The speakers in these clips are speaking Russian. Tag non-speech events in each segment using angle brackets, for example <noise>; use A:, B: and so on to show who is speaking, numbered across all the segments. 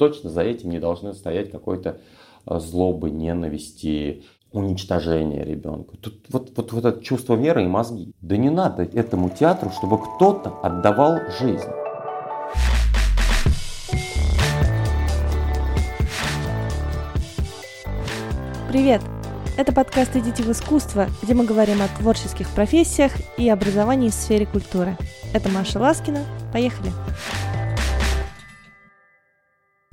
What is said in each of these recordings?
A: точно за этим не должны стоять какой-то э, злобы, ненависти, уничтожения ребенка. Тут вот, вот, вот это чувство веры и мозги. Да не надо этому театру, чтобы кто-то отдавал жизнь.
B: Привет! Это подкаст «Идите в искусство», где мы говорим о творческих профессиях и образовании в сфере культуры. Это Маша Ласкина. Поехали!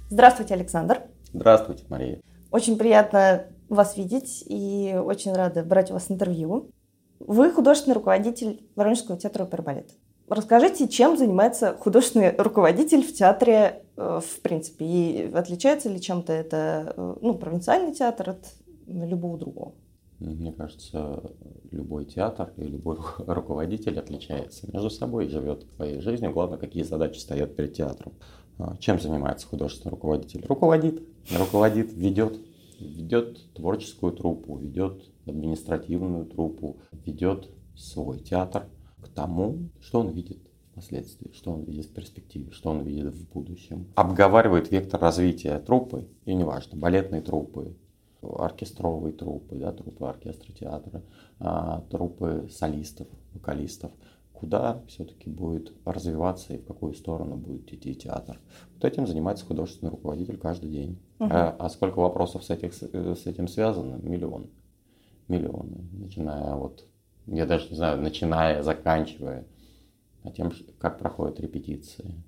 B: Здравствуйте, Александр.
A: Здравствуйте, Мария.
B: Очень приятно вас видеть и очень рада брать у вас интервью. Вы художественный руководитель Воронежского театра оперы балет. Расскажите, чем занимается художественный руководитель в театре э, в принципе? И отличается ли чем-то это э, ну, провинциальный театр от любого другого?
A: Мне кажется, любой театр и любой <laughs> руководитель отличается между собой и живет своей жизнью. Главное, какие задачи стоят перед театром. А, чем занимается художественный руководитель? Руководит, руководит, ведет, ведет творческую труппу, ведет административную труппу, ведет свой театр к тому, что он видит впоследствии, что он видит в перспективе, что он видит в будущем. Обговаривает вектор развития труппы, и неважно, балетной труппы, оркестровой труппы, да, труппы оркестра театра, а, труппы солистов, вокалистов, куда все-таки будет развиваться и в какую сторону будет идти театр. Вот этим занимается художественный руководитель каждый день. Угу. А, а сколько вопросов с, этих, с этим связано? Миллион. Миллионы. Начиная вот, я даже не знаю, начиная, заканчивая тем, как проходят репетиции,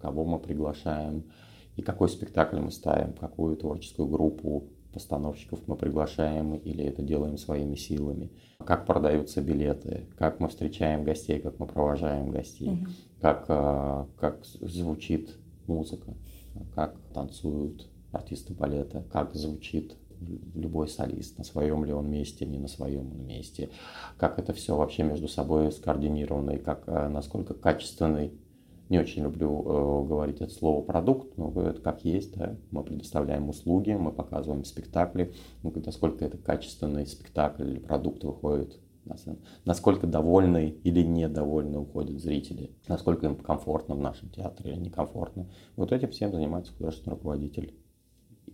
A: кого мы приглашаем, и какой спектакль мы ставим, какую творческую группу постановщиков мы приглашаем или это делаем своими силами, как продаются билеты, как мы встречаем гостей, как мы провожаем гостей, угу. как, а, как звучит музыка, как танцуют артисты балета, как звучит любой солист, на своем ли он месте, не на своем он месте, как это все вообще между собой скоординировано? И как, а, насколько качественный не очень люблю э, говорить это слово продукт, но это как есть, да. Мы предоставляем услуги, мы показываем спектакли, ну, насколько это качественный спектакль или продукт выходит, насколько довольны или недовольны уходят зрители, насколько им комфортно в нашем театре или некомфортно. Вот этим всем занимается художественный руководитель.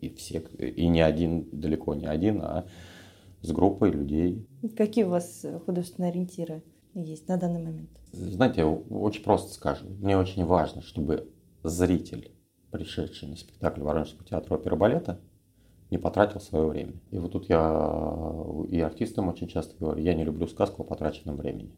A: И все, и не один, далеко не один, а с группой людей.
B: Какие у вас художественные ориентиры? Есть на данный момент?
A: Знаете, очень просто скажу. Мне очень важно, чтобы зритель, пришедший на спектакль Воронежского театра оперы балета, не потратил свое время. И вот тут я и артистам очень часто говорю, я не люблю сказку о потраченном времени.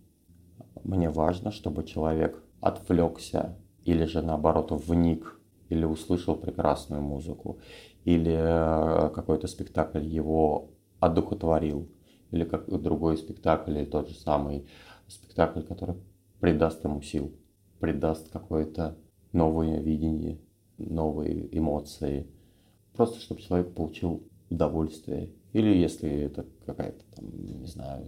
A: Мне важно, чтобы человек отвлекся или же наоборот вник, или услышал прекрасную музыку, или э, какой-то спектакль его одухотворил, или как другой спектакль, или тот же самый спектакль, который придаст ему сил, придаст какое-то новое видение, новые эмоции. Просто чтобы человек получил удовольствие. Или если это какая-то там, не знаю,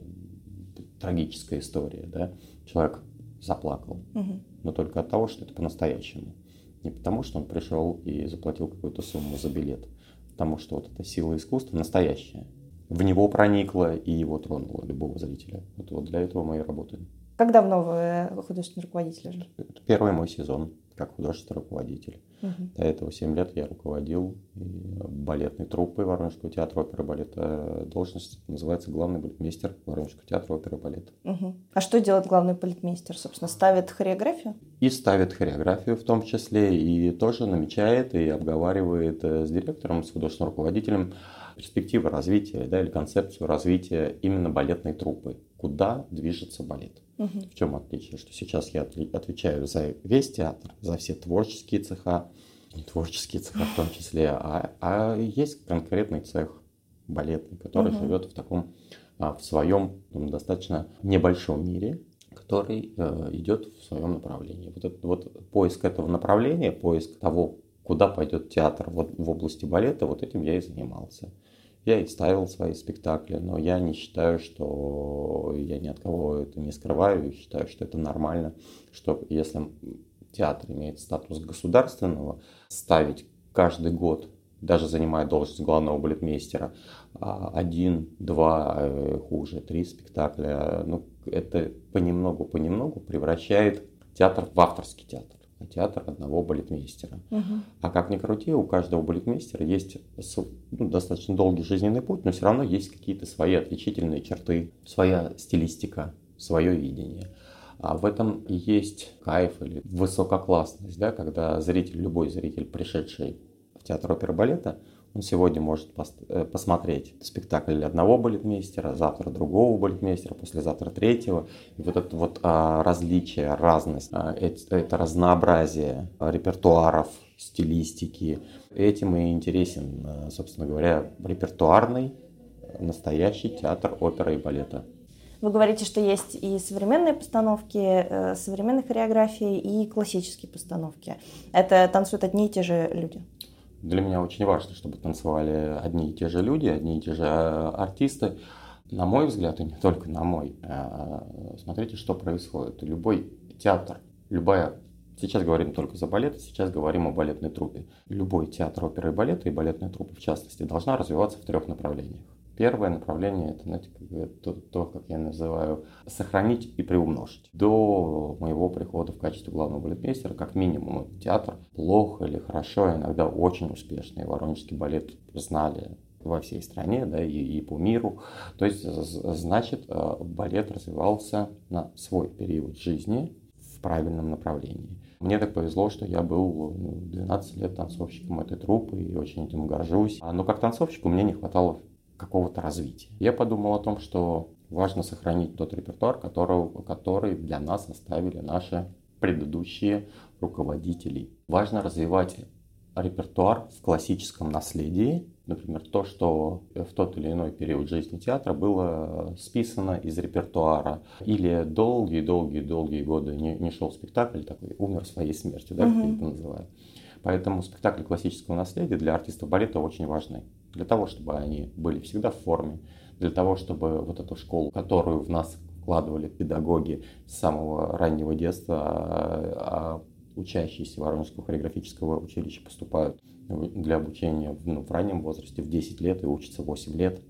A: трагическая история, да, человек заплакал, угу. но только от того, что это по-настоящему. Не потому, что он пришел и заплатил какую-то сумму за билет, потому что вот эта сила искусства настоящая в него проникло и его тронуло любого зрителя. Вот, вот для этого мы и работаем.
B: Как давно вы художественный руководитель?
A: Это первый мой сезон как художественный руководитель. Угу. До этого 7 лет я руководил балетной труппой Воронежского театра оперы и балета. Должность называется главный балетмейстер Воронежского театра оперы и балета.
B: Угу. А что делает главный балетмейстер? Собственно, ставит хореографию?
A: И ставит хореографию в том числе, и тоже намечает и обговаривает э, с директором, с художественным руководителем перспективы развития да, или концепцию развития именно балетной труппы. Куда движется балет? Угу. В чем отличие? Что сейчас я отвечаю за весь театр, за все творческие цеха, не творческие цеха в том числе, а, а есть конкретный цех балетный, который угу. живет в таком, а, в своем ну, достаточно небольшом мире, который э, идет в своем направлении. Вот, этот, вот поиск этого направления, поиск того, куда пойдет театр вот в области балета, вот этим я и занимался. Я и ставил свои спектакли, но я не считаю, что я ни от кого это не скрываю, и считаю, что это нормально, что если театр имеет статус государственного, ставить каждый год, даже занимая должность главного балетмейстера, а, один, два, э, хуже, три спектакля, ну, это понемногу-понемногу превращает театр в авторский театр. Театр одного балетмейстера.
B: Угу.
A: А как ни крути, у каждого балетмейстера есть ну, достаточно долгий жизненный путь, но все равно есть какие-то свои отличительные черты, своя стилистика, свое видение. А в этом и есть кайф или высококлассность, да, когда зритель, любой зритель, пришедший в театр оперы балета, он сегодня может э, посмотреть спектакль одного балетмейстера, завтра другого балетмейстера, послезавтра третьего. И вот это вот а, различие, разность, а, это, это разнообразие репертуаров, стилистики. Этим и интересен, а, собственно говоря, репертуарный настоящий театр оперы и балета.
B: Вы говорите, что есть и современные постановки, э, современные хореографии, и классические постановки. Это танцуют одни и те же люди?
A: Для меня очень важно, чтобы танцевали одни и те же люди, одни и те же э, артисты. На мой взгляд, и не только на мой, э, смотрите, что происходит. Любой театр, любая Сейчас говорим только за балет, сейчас говорим о балетной труппе. Любой театр оперы и балета, и балетная труппа в частности, должна развиваться в трех направлениях. Первое направление это, знаете, то, то, как я называю, сохранить и приумножить. До моего прихода в качестве главного балетмейстера, как минимум, театр плохо или хорошо, иногда очень успешный. Воронежский балет знали во всей стране, да, и, и по миру. То есть, значит, э, балет развивался на свой период жизни в правильном направлении. Мне так повезло, что я был 12 ну, лет танцовщиком этой труппы и очень этим горжусь. А, но как танцовщику мне не хватало какого-то развития. Я подумал о том, что важно сохранить тот репертуар, который, который для нас оставили наши предыдущие руководители. Важно развивать репертуар в классическом наследии, например, то, что в тот или иной период жизни театра было списано из репертуара, или долгие-долгие-долгие годы не, не шел спектакль, такой умер своей смертью, да, как я это называю. Поэтому спектакли классического наследия для артистов балета очень важны для того, чтобы они были всегда в форме, для того, чтобы вот эту школу, которую в нас вкладывали педагоги с самого раннего детства, а, а учащиеся Воронежского хореографического училища поступают для обучения ну, в раннем возрасте, в 10 лет и учатся 8 лет.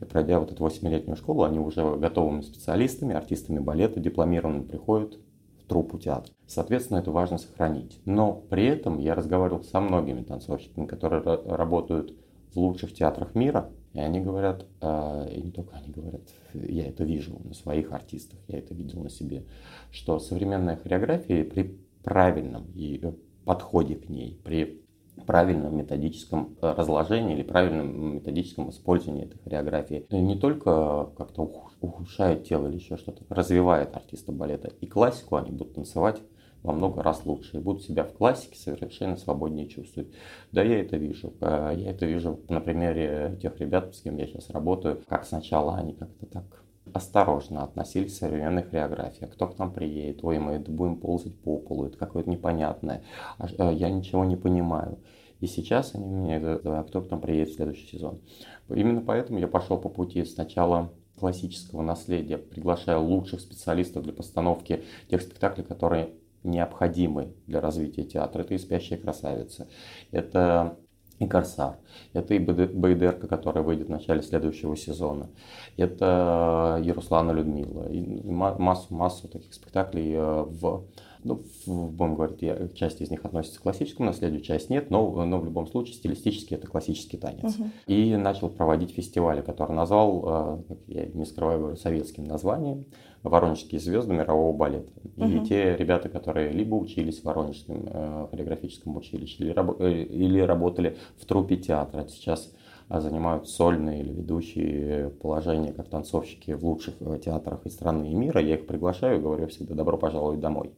A: И пройдя вот эту 8-летнюю школу, они уже готовыми специалистами, артистами балета, дипломированными приходят в труппу театра. Соответственно, это важно сохранить. Но при этом я разговаривал со многими танцовщиками, которые работают в лучших театрах мира, и они говорят, э, и не только они говорят, я это вижу на своих артистах, я это видел на себе, что современная хореография при правильном и подходе к ней, при правильном методическом э, разложении или правильном методическом использовании этой хореографии не только как-то ухудшает тело или еще что-то, развивает артиста балета. И классику они будут танцевать во много раз лучше и будут себя в классике совершенно свободнее чувствовать. Да, я это вижу. Э, я это вижу на примере тех ребят, с кем я сейчас работаю, как сначала они как-то так осторожно относились к современной хореографии. Кто к нам приедет? Ой, мы будем ползать по полу, это какое-то непонятное. А э, я ничего не понимаю. И сейчас они мне говорят, а кто к нам приедет в следующий сезон? Именно поэтому я пошел по пути сначала классического наследия, приглашая лучших специалистов для постановки тех спектаклей, которые необходимы для развития театра. Это и «Спящая красавица», это и «Корсар», это и «Байдерка», которая выйдет в начале следующего сезона, это Яруслана Людмила, и массу-массу таких спектаклей э, в ну, будем говорить, часть из них относится к классическому наследию, часть нет, но, но в любом случае стилистически это классический танец. Угу. И начал проводить фестивали, который назвал, э, я не скрываю, говорю, советским названием «Воронежские звезды мирового балета». И угу. те ребята, которые либо учились в Воронежском э, хореографическом училище, или, э, или работали в труппе театра, сейчас а занимают сольные или ведущие положения как танцовщики в лучших э, театрах и страны и мира. Я их приглашаю и говорю всегда «добро пожаловать домой».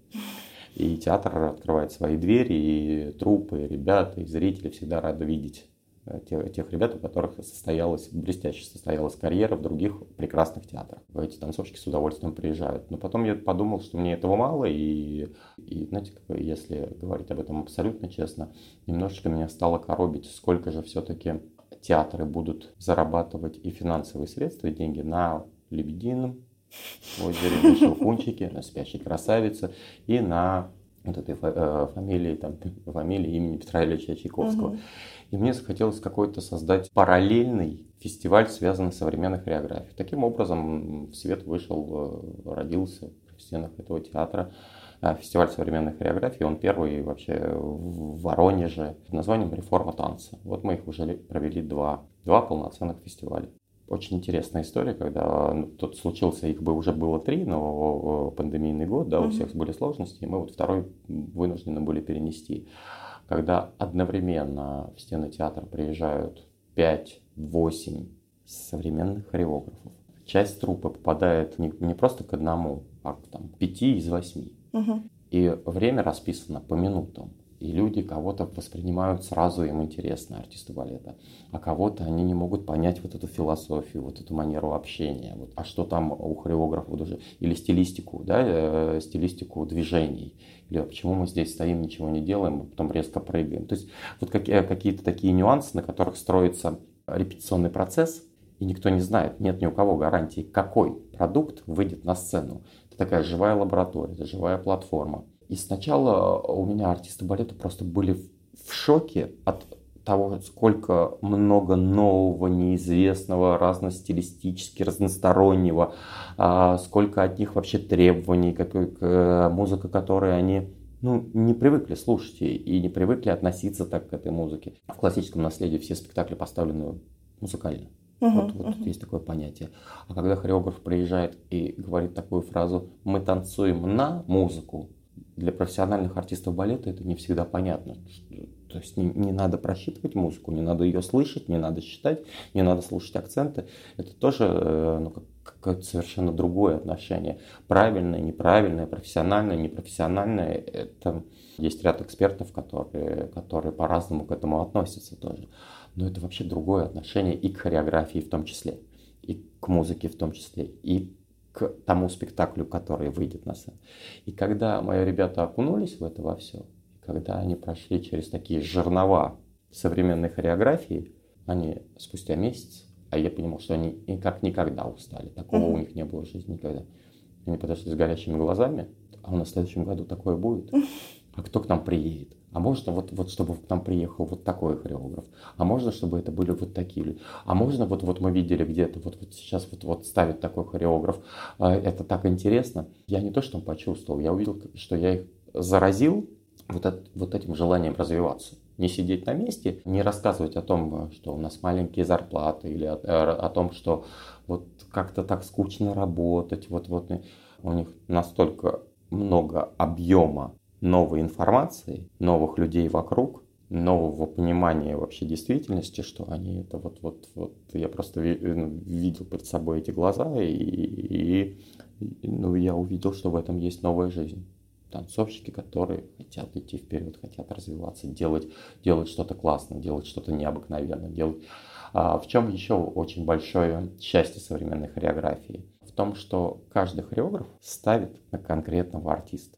A: И театр открывает свои двери, и трупы, и ребята, и зрители всегда рады видеть тех, тех ребят, у которых состоялась, блестяще состоялась карьера в других прекрасных театрах. Эти танцовщики с удовольствием приезжают. Но потом я подумал, что мне этого мало, и, и знаете, если говорить об этом абсолютно честно, немножечко меня стало коробить, сколько же все-таки театры будут зарабатывать и финансовые средства, и деньги на «Лебедином», озере, на «Щелкунчике», на «Спящей красавице» и на вот этой э, фамилии, там, фамилии имени Петра Ильича Чайковского. Угу. И мне захотелось какой-то создать параллельный фестиваль, связанный с современной хореографией. Таким образом, в свет вышел, э, родился в стенах этого театра а, фестиваль современной хореографии, он первый вообще в Воронеже под названием «Реформа танца». Вот мы их уже провели два, два полноценных фестиваля. Очень интересная история, когда ну, тут случился, их бы уже было три, но пандемийный год, да, у всех были сложности, и мы вот второй вынуждены были перенести. Когда одновременно в стены театра приезжают 5-8 современных хореографов, часть трупа попадает не, не просто к одному, а к там, пяти из восьми. Угу. И время расписано по минутам. И люди кого-то воспринимают сразу, им интересно, артисты балета. А кого-то они не могут понять вот эту философию, вот эту манеру общения. Вот, а что там у хореографа уже? Или стилистику, да, э, стилистику движений. Или почему мы здесь стоим, ничего не делаем, а потом резко прыгаем. То есть вот какие, какие-то такие нюансы, на которых строится репетиционный процесс, и никто не знает, нет ни у кого гарантии, какой продукт выйдет на сцену. Это такая живая лаборатория, это живая платформа. И сначала у меня артисты балета просто были в шоке от того, сколько много нового, неизвестного, разностилистически, разностороннего, а, сколько от них вообще требований, какой, к, музыка, которой они ну, не привыкли слушать и не привыкли относиться так к этой музыке. В классическом наследии все спектакли поставлены музыкально. Uh-huh, вот, вот uh-huh. есть такое понятие. А когда хореограф приезжает и говорит такую фразу «мы танцуем на музыку», для профессиональных артистов балета это не всегда понятно. То есть не, не надо просчитывать музыку, не надо ее слышать, не надо считать, не надо слушать акценты. Это тоже э, ну, какое-то совершенно другое отношение. Правильное, неправильное, профессиональное, непрофессиональное. Это есть ряд экспертов, которые, которые по-разному к этому относятся тоже но это вообще другое отношение и к хореографии в том числе, и к музыке в том числе, и к тому спектаклю, который выйдет на сцену. И когда мои ребята окунулись в это во все, когда они прошли через такие жернова современной хореографии, они спустя месяц, а я понимал, что они как никогда устали, такого mm-hmm. у них не было в жизни никогда. Они подошли с горящими глазами, а у нас в следующем году такое будет. А кто к нам приедет? А можно вот, вот чтобы к нам приехал вот такой хореограф? А можно, чтобы это были вот такие люди? А можно вот, вот мы видели где-то, вот, вот сейчас вот, вот ставит такой хореограф, а, это так интересно. Я не то, что почувствовал, я увидел, что я их заразил вот, от, вот этим желанием развиваться. Не сидеть на месте, не рассказывать о том, что у нас маленькие зарплаты, или о, о том, что вот как-то так скучно работать, вот, вот у них настолько много объема новой информации, новых людей вокруг, нового понимания вообще действительности, что они это вот, вот, вот, я просто ну, видел перед собой эти глаза, и, и ну, я увидел, что в этом есть новая жизнь. Танцовщики, которые хотят идти вперед, хотят развиваться, делать, делать что-то классное, делать что-то необыкновенное, делать... А в чем еще очень большое счастье современной хореографии? В том, что каждый хореограф ставит на конкретного артиста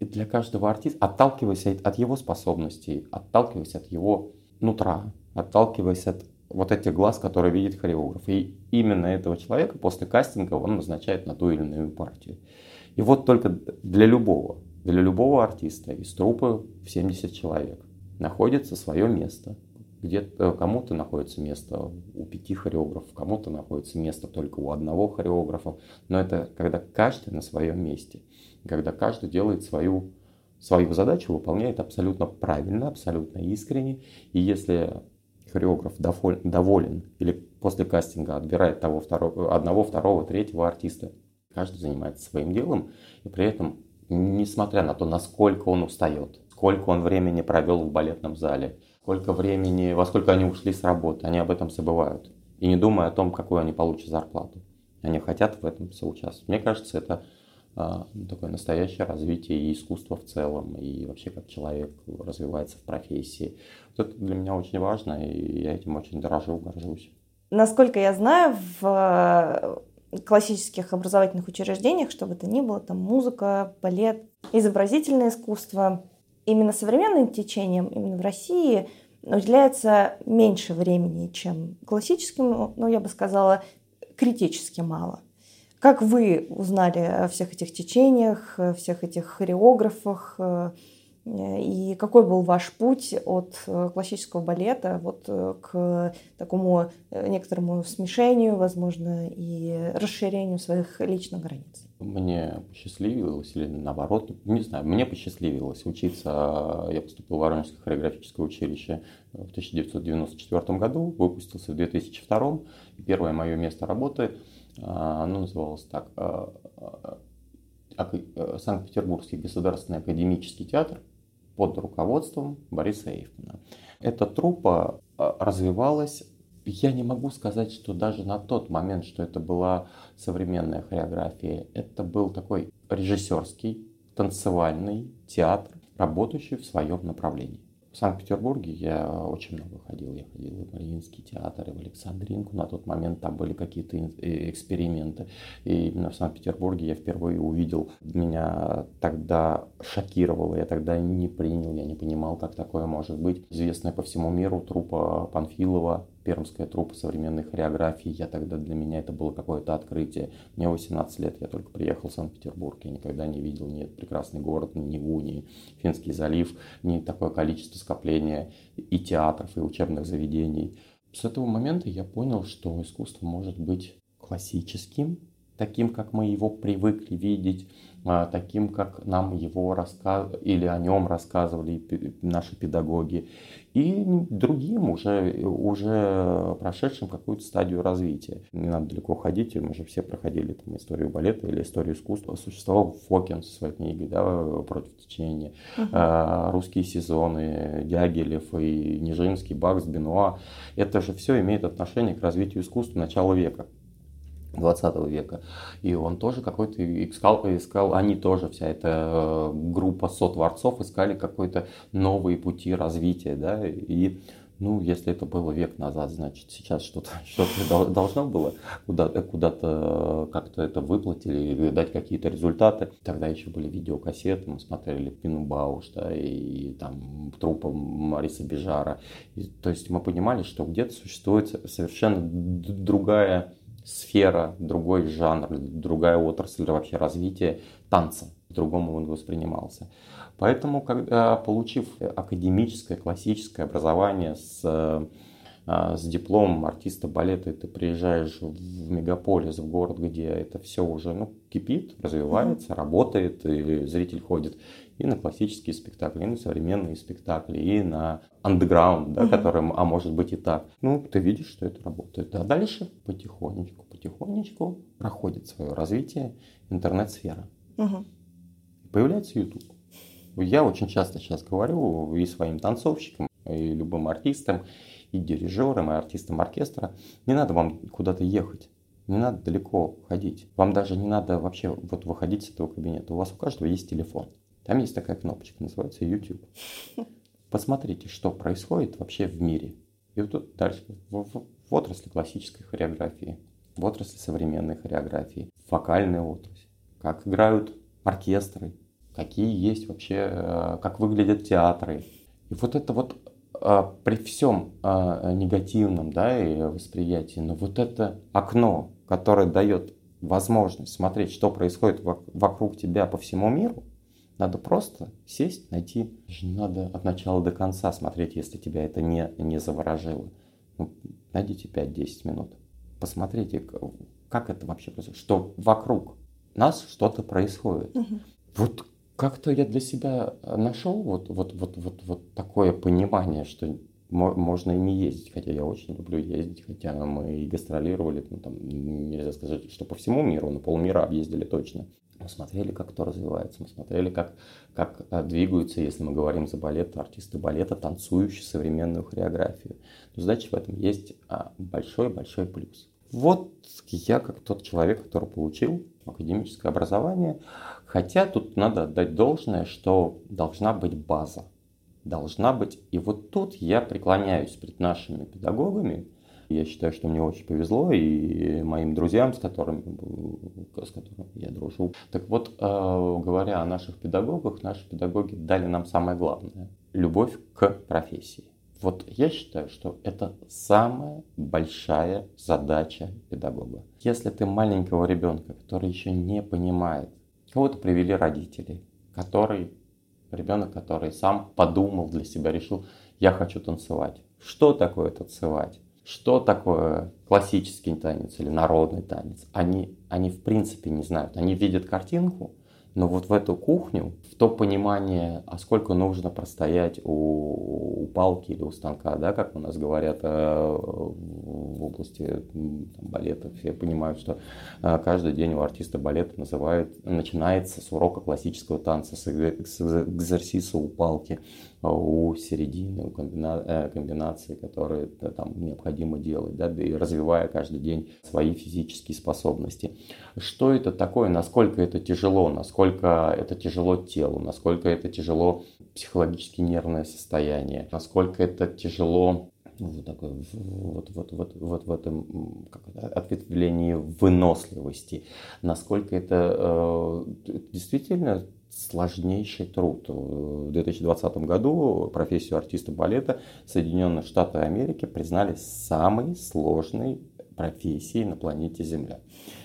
A: для каждого артиста, отталкиваясь от его способностей, отталкиваясь от его нутра, отталкиваясь от вот этих глаз, которые видит хореограф. И именно этого человека после кастинга он назначает на ту или иную партию. И вот только для любого, для любого артиста из трупы в 70 человек находится свое место. Где э, кому-то находится место у пяти хореографов, кому-то находится место только у одного хореографа. Но это когда каждый на своем месте когда каждый делает свою, свою задачу, выполняет абсолютно правильно, абсолютно искренне. И если хореограф доволен или после кастинга отбирает того, второго, одного, второго, третьего артиста, каждый занимается своим делом, и при этом, несмотря на то, насколько он устает, сколько он времени провел в балетном зале, сколько времени, во сколько они ушли с работы, они об этом забывают. И не думая о том, какую они получат зарплату. Они хотят в этом соучаствовать. Мне кажется, это такое настоящее развитие и искусства в целом, и вообще как человек развивается в профессии. Вот это для меня очень важно, и я этим очень дорожу, горжусь.
B: Насколько я знаю, в э, классических образовательных учреждениях, что бы то ни было, там музыка, балет, изобразительное искусство, именно современным течением, именно в России уделяется меньше времени, чем классическим, но я бы сказала, критически мало. Как вы узнали о всех этих течениях, всех этих хореографах? Э, и какой был ваш путь от э, классического балета вот э, к такому некоторому смешению, возможно, и расширению своих личных границ?
A: мне посчастливилось, или наоборот, не знаю, мне посчастливилось учиться. Я поступил в Воронежское хореографическое училище в 1994 году, выпустился в 2002. И первое мое место работы, оно называлось так, а, а, Санкт-Петербургский государственный академический театр под руководством Бориса Эйфмана. Эта труппа развивалась я не могу сказать, что даже на тот момент, что это была современная хореография, это был такой режиссерский, танцевальный театр, работающий в своем направлении. В Санкт-Петербурге я очень много ходил. Я ходил в Мариинский театр, и в Александринку. На тот момент там были какие-то э, эксперименты. И именно в Санкт-Петербурге я впервые увидел. Меня тогда шокировало. Я тогда не принял, я не понимал, как такое может быть. Известная по всему миру трупа Панфилова пермская труппа современной хореографии. Я тогда, для меня это было какое-то открытие. Мне 18 лет, я только приехал в Санкт-Петербург. Я никогда не видел ни этот прекрасный город, ни Неву, ни Финский залив, ни такое количество скопления и театров, и учебных заведений. С этого момента я понял, что искусство может быть классическим, таким, как мы его привыкли видеть, а, таким, как нам его рассказ... или о нем рассказывали наши педагоги, и другим, уже, уже прошедшим какую-то стадию развития. Не надо далеко ходить, мы же все проходили там, историю балета или историю искусства. Существовал Фокин со своей книгой да, «Против течения», uh-huh. русские сезоны, Дягилев и Нижинский, Бакс, Бенуа. Это же все имеет отношение к развитию искусства начала века. 20 века. И он тоже какой-то искал, искал, они тоже, вся эта э, группа сотворцов искали какой-то новые пути развития, да, и ну, если это было век назад, значит, сейчас что-то <laughs> что должно было куда-то куда э, как-то это выплатить или дать какие-то результаты. Тогда еще были видеокассеты, мы смотрели Пину Бауш, да, и там трупа Мариса Бежара. И, то есть мы понимали, что где-то существует совершенно другая сфера, другой жанр, другая отрасль вообще развития танца. По-другому он воспринимался. Поэтому, когда, получив академическое, классическое образование с, а, с дипломом артиста балета, ты приезжаешь в мегаполис, в город, где это все уже ну, кипит, развивается, mm-hmm. работает, и зритель ходит и на классические спектакли, и на современные спектакли, и на андеграунд, да, угу. который, а может быть и так. Ну, ты видишь, что это работает. А дальше потихонечку, потихонечку проходит свое развитие интернет-сфера. Угу. Появляется YouTube. Я очень часто сейчас говорю и своим танцовщикам, и любым артистам, и дирижерам, и артистам оркестра, не надо вам куда-то ехать. Не надо далеко ходить. Вам даже не надо вообще вот выходить с этого кабинета. У вас у каждого есть телефон. Там есть такая кнопочка, называется YouTube. <laughs> Посмотрите, что происходит вообще в мире. И вот тут дальше, в, в, в отрасли классической хореографии, в отрасли современной хореографии, в вокальной отрасли, как играют оркестры, какие есть вообще, э, как выглядят театры. И вот это вот при всем э, негативном да, и восприятии, но вот это окно, которое дает возможность смотреть, что происходит вокруг тебя по всему миру, надо просто сесть, найти. Не надо от начала до конца смотреть, если тебя это не, не заворожило. Ну, найдите 5-10 минут. Посмотрите, как это вообще происходит. Что вокруг нас что-то происходит. Угу. Вот как-то я для себя нашел вот, вот, вот, вот, вот такое понимание, что можно и не ездить, хотя я очень люблю ездить, хотя мы и гастролировали, ну, там, нельзя сказать, что по всему миру, но полмира объездили точно. Мы смотрели, как кто развивается, мы смотрели, как, как а, двигаются, если мы говорим за балет, артисты балета, танцующие современную хореографию. Но задача в этом есть а, большой-большой плюс. Вот я как тот человек, который получил академическое образование, хотя тут надо отдать должное, что должна быть база. Должна быть. И вот тут я преклоняюсь перед нашими педагогами, я считаю, что мне очень повезло и моим друзьям, с которыми, с которыми я дружу. Так вот, э, говоря о наших педагогах, наши педагоги дали нам самое главное – любовь к профессии. Вот я считаю, что это самая большая задача педагога. Если ты маленького ребенка, который еще не понимает, кого-то привели родители, который, ребенок, который сам подумал для себя, решил, я хочу танцевать. Что такое танцевать? что такое классический танец или народный танец. Они, они в принципе не знают. Они видят картинку, но вот в эту кухню, в то понимание, а сколько нужно простоять у, у палки или у станка, да, как у нас говорят э, в области там, балета, все понимают, что э, каждый день у артиста балета называют, начинается с урока классического танца, с, экзерсиса у палки, у середины, у э, комбинации, которые там необходимо делать, да, и развивая каждый день свои физические способности. Что это такое, насколько это тяжело, насколько это тяжело телу, насколько это тяжело психологически нервное состояние, насколько это тяжело вот, такое, вот, вот, вот, вот в этом ответвлении выносливости, насколько это э, действительно сложнейший труд. В 2020 году профессию артиста балета Соединенные Штаты Америки признали самой сложной профессией на планете Земля.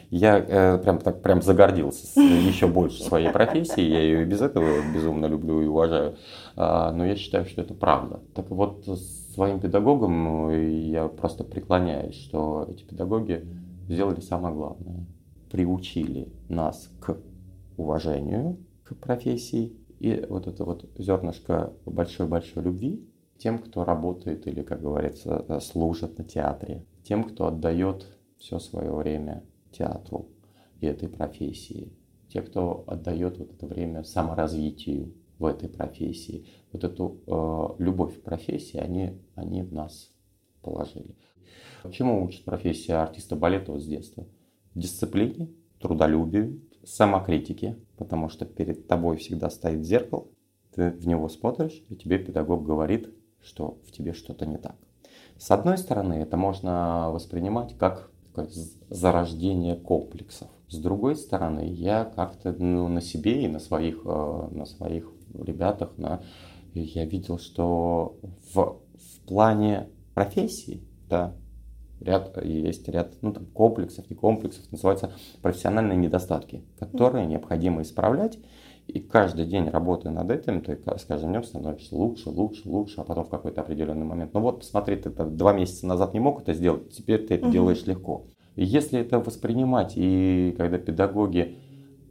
A: Я э, прям так прям загордился с, еще больше своей профессией. Я ее и без этого безумно люблю и уважаю. А, но я считаю, что это правда. Так вот, своим педагогам я просто преклоняюсь, что эти педагоги сделали самое главное. Приучили нас к уважению к профессии и вот это вот зернышко большой-большой любви тем, кто работает или, как говорится, служит на театре, тем, кто отдает все свое время театру и этой профессии, те, кто отдает вот это время саморазвитию в этой профессии, вот эту э, любовь к профессии, они, они в нас положили. Чему учит профессия артиста балета вот с детства? Дисциплине, трудолюбию, самокритике, потому что перед тобой всегда стоит зеркало, ты в него смотришь, и тебе педагог говорит, что в тебе что-то не так. С одной стороны, это можно воспринимать как зарождение комплексов. С другой стороны, я как-то ну, на себе и на своих, э, на своих ребятах, на, я видел, что в, в плане профессии, да, ряд, есть ряд ну, там, комплексов, не комплексов, называются профессиональные недостатки, которые необходимо исправлять. И каждый день работая над этим, ты с каждым днем становишься лучше, лучше, лучше, а потом в какой-то определенный момент. Ну вот, посмотри, ты это два месяца назад не мог это сделать, теперь ты это угу. делаешь легко. И если это воспринимать, и когда педагоги,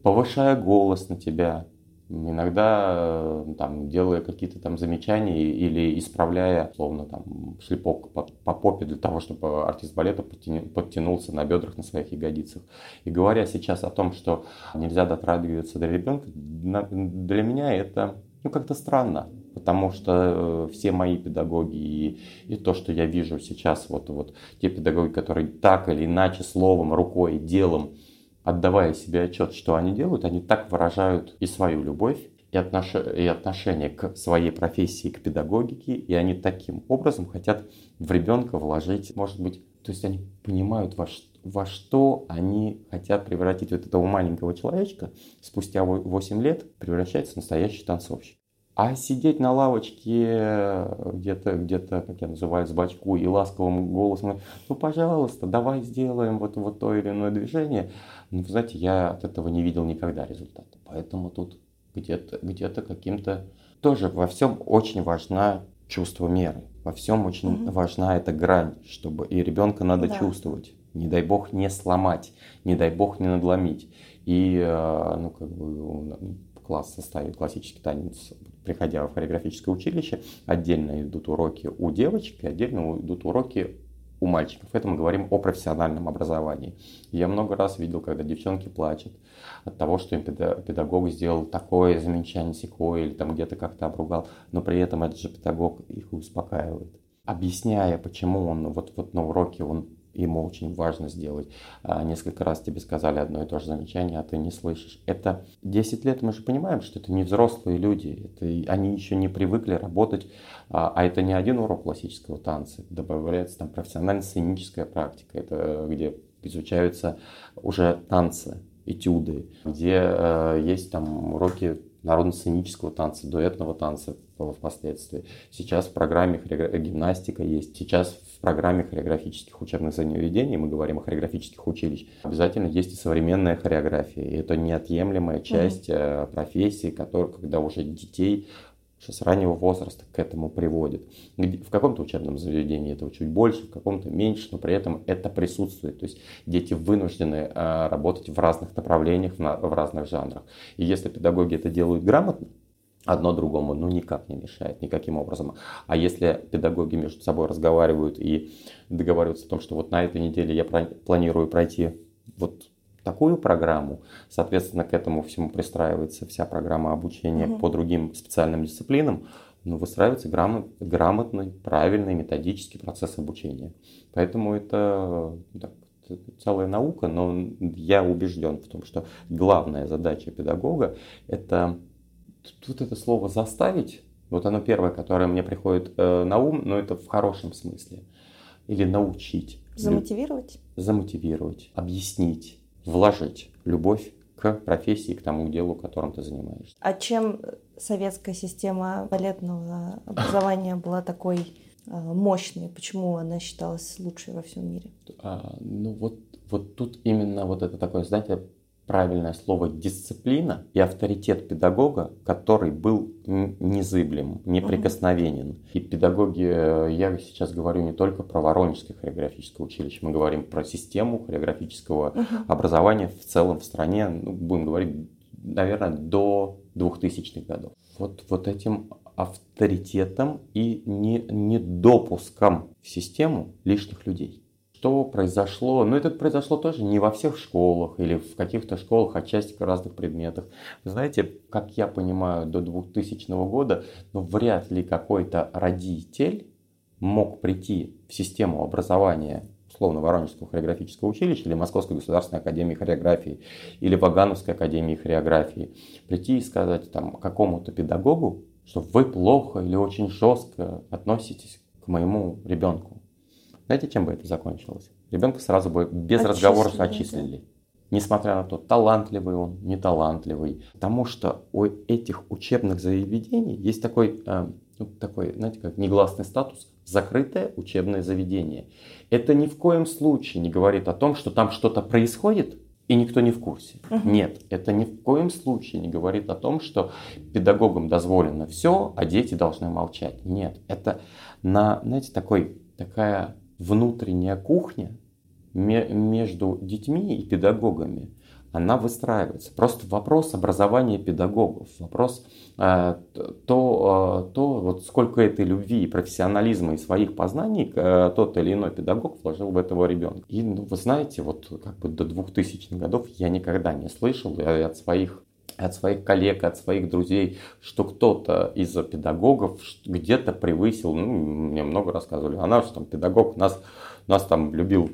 A: повышая голос на тебя, иногда там, делая какие-то там замечания или исправляя, словно там шлепок по, по попе для того, чтобы артист балета подтянулся на бедрах на своих ягодицах. И говоря сейчас о том, что нельзя дотрагиваться до ребенка, для меня это ну, как-то странно, потому что э, все мои педагоги и, и то, что я вижу сейчас, вот, вот те педагоги, которые так или иначе словом, рукой, делом отдавая себе отчет, что они делают, они так выражают и свою любовь, и, отнош... и отношение к своей профессии, к педагогике, и они таким образом хотят в ребенка вложить, может быть, то есть они понимают, во что, во что они хотят превратить вот этого маленького человечка, спустя 8 лет превращается в настоящий танцовщик. А сидеть на лавочке где-то, где-то, как я называю, с бачку и ласковым голосом, ну, пожалуйста, давай сделаем вот, вот то или иное движение, ну, знаете, я от этого не видел никогда результата. Поэтому тут где-то где каким-то... Тоже во всем очень важна чувство меры. Во всем очень угу. важна эта грань, чтобы и ребенка надо да. чувствовать. Не дай бог не сломать, не дай бог не надломить. И э, ну, как бы, класс составит классический танец, приходя в хореографическое училище, отдельно идут уроки у девочек, и отдельно идут уроки у мальчиков. Это мы говорим о профессиональном образовании. Я много раз видел, когда девчонки плачут от того, что им педагог сделал такое замечание, секое, или там где-то как-то обругал, но при этом этот же педагог их успокаивает. Объясняя, почему он вот, вот на уроке он ему очень важно сделать. А, несколько раз тебе сказали одно и то же замечание, а ты не слышишь. Это 10 лет мы же понимаем, что это не взрослые люди, это, они еще не привыкли работать, а, а это не один урок классического танца, добавляется там профессионально-сценическая практика, это где изучаются уже танцы, этюды, где э, есть там уроки народно-сценического танца, дуэтного танца впоследствии. Сейчас в программе гимнастика есть. Сейчас в программе хореографических учебных заведений, мы говорим о хореографических училищах, обязательно есть и современная хореография. И это неотъемлемая часть mm-hmm. профессии, которая, когда уже детей что с раннего возраста к этому приводит. В каком-то учебном заведении этого чуть больше, в каком-то меньше, но при этом это присутствует. То есть дети вынуждены а, работать в разных направлениях, в разных жанрах. И если педагоги это делают грамотно, одно другому ну никак не мешает, никаким образом. А если педагоги между собой разговаривают и договариваются о том, что вот на этой неделе я планирую пройти вот такую программу, соответственно, к этому всему пристраивается вся программа обучения угу. по другим специальным дисциплинам, но выстраивается грамот, грамотный, правильный методический процесс обучения. Поэтому это так, целая наука, но я убежден в том, что главная задача педагога это тут это слово заставить, вот оно первое, которое мне приходит э, на ум, но это в хорошем смысле. Или научить.
B: Замотивировать?
A: Замотивировать, объяснить, вложить любовь к профессии, к тому делу, которым ты занимаешься.
B: А чем советская система балетного образования была такой э, мощной? Почему она считалась лучшей во всем мире?
A: А, ну вот, вот тут именно вот это такое, знаете, правильное слово дисциплина и авторитет педагога, который был незыблем, неприкосновенен. И педагоги, э, я сейчас говорю не только про Воронежское хореографическое училище, мы говорим про систему хореографического образования в целом в стране, ну, будем говорить, наверное, до 2000-х годов. Вот, вот этим авторитетом и не, недопуском в систему лишних людей что произошло, ну это произошло тоже не во всех школах или в каких-то школах, отчасти в разных предметах. Знаете, как я понимаю, до 2000 года, ну вряд ли какой-то родитель мог прийти в систему образования условно Воронежского хореографического училища или Московской государственной академии хореографии или Вагановской академии хореографии, прийти и сказать там какому-то педагогу, что вы плохо или очень жестко относитесь к моему ребенку. Знаете, чем бы это закончилось? Ребенка сразу бы без разговоров отчислили. Да. Несмотря на то, талантливый он, не талантливый. Потому что у этих учебных заведений есть такой, э, ну, такой, знаете, как негласный статус закрытое учебное заведение. Это ни в коем случае не говорит о том, что там что-то происходит, и никто не в курсе. uh Нет, это ни в коем случае не говорит о том, что педагогам дозволено все, а дети должны молчать. Нет, это на, знаете, такой, такая внутренняя кухня между детьми и педагогами, она выстраивается. Просто вопрос образования педагогов, вопрос э, то, э, то вот сколько этой любви и профессионализма и своих познаний э, тот или иной педагог вложил в этого ребенка. И ну, вы знаете, вот как бы до 2000-х годов я никогда не слышал от своих от своих коллег, от своих друзей, что кто-то из педагогов где-то превысил, ну, мне много рассказывали, а наш там педагог нас, нас там любил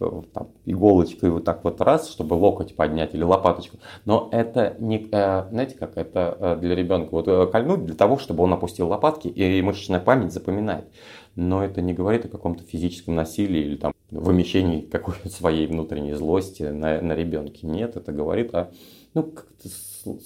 A: э, там, иголочкой вот так вот раз, чтобы локоть поднять или лопаточку. Но это не, э, знаете, как это э, для ребенка вот кольнуть для того, чтобы он опустил лопатки и мышечная память запоминает. Но это не говорит о каком-то физическом насилии или там вымещении какой-то своей внутренней злости на, на ребенке. Нет, это говорит о ну, как-то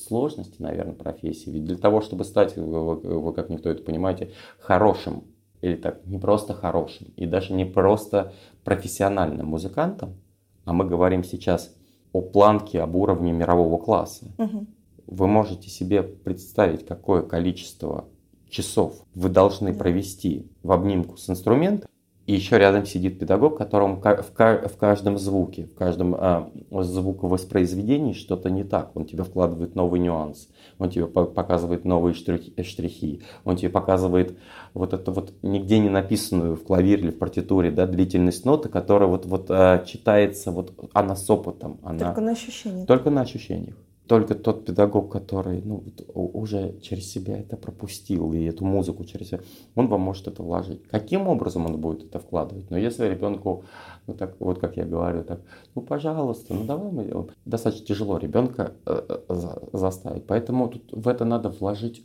A: сложности, наверное, профессии. Ведь для того, чтобы стать, вы, вы как никто это понимаете, хорошим, или так, не просто хорошим, и даже не просто профессиональным музыкантом, а мы говорим сейчас о планке, об уровне мирового класса. Угу. Вы можете себе представить, какое количество часов вы должны провести в обнимку с инструментом, и еще рядом сидит педагог, которому в каждом звуке, в каждом а, звуковоспроизведении что-то не так. Он тебе вкладывает новый нюанс, он тебе показывает новые штрихи, он тебе показывает вот эту вот нигде не написанную в клавире или в партитуре да, длительность ноты, которая вот, вот а, читается, вот она с опытом. Она,
B: только на ощущениях.
A: Только на ощущениях только тот педагог, который ну, уже через себя это пропустил, и эту музыку через себя, он вам может это вложить. Каким образом он будет это вкладывать? Но если ребенку, ну так вот как я говорю, так, ну пожалуйста, ну давай мы. Достаточно тяжело ребенка э, э, заставить. Поэтому тут в это надо вложить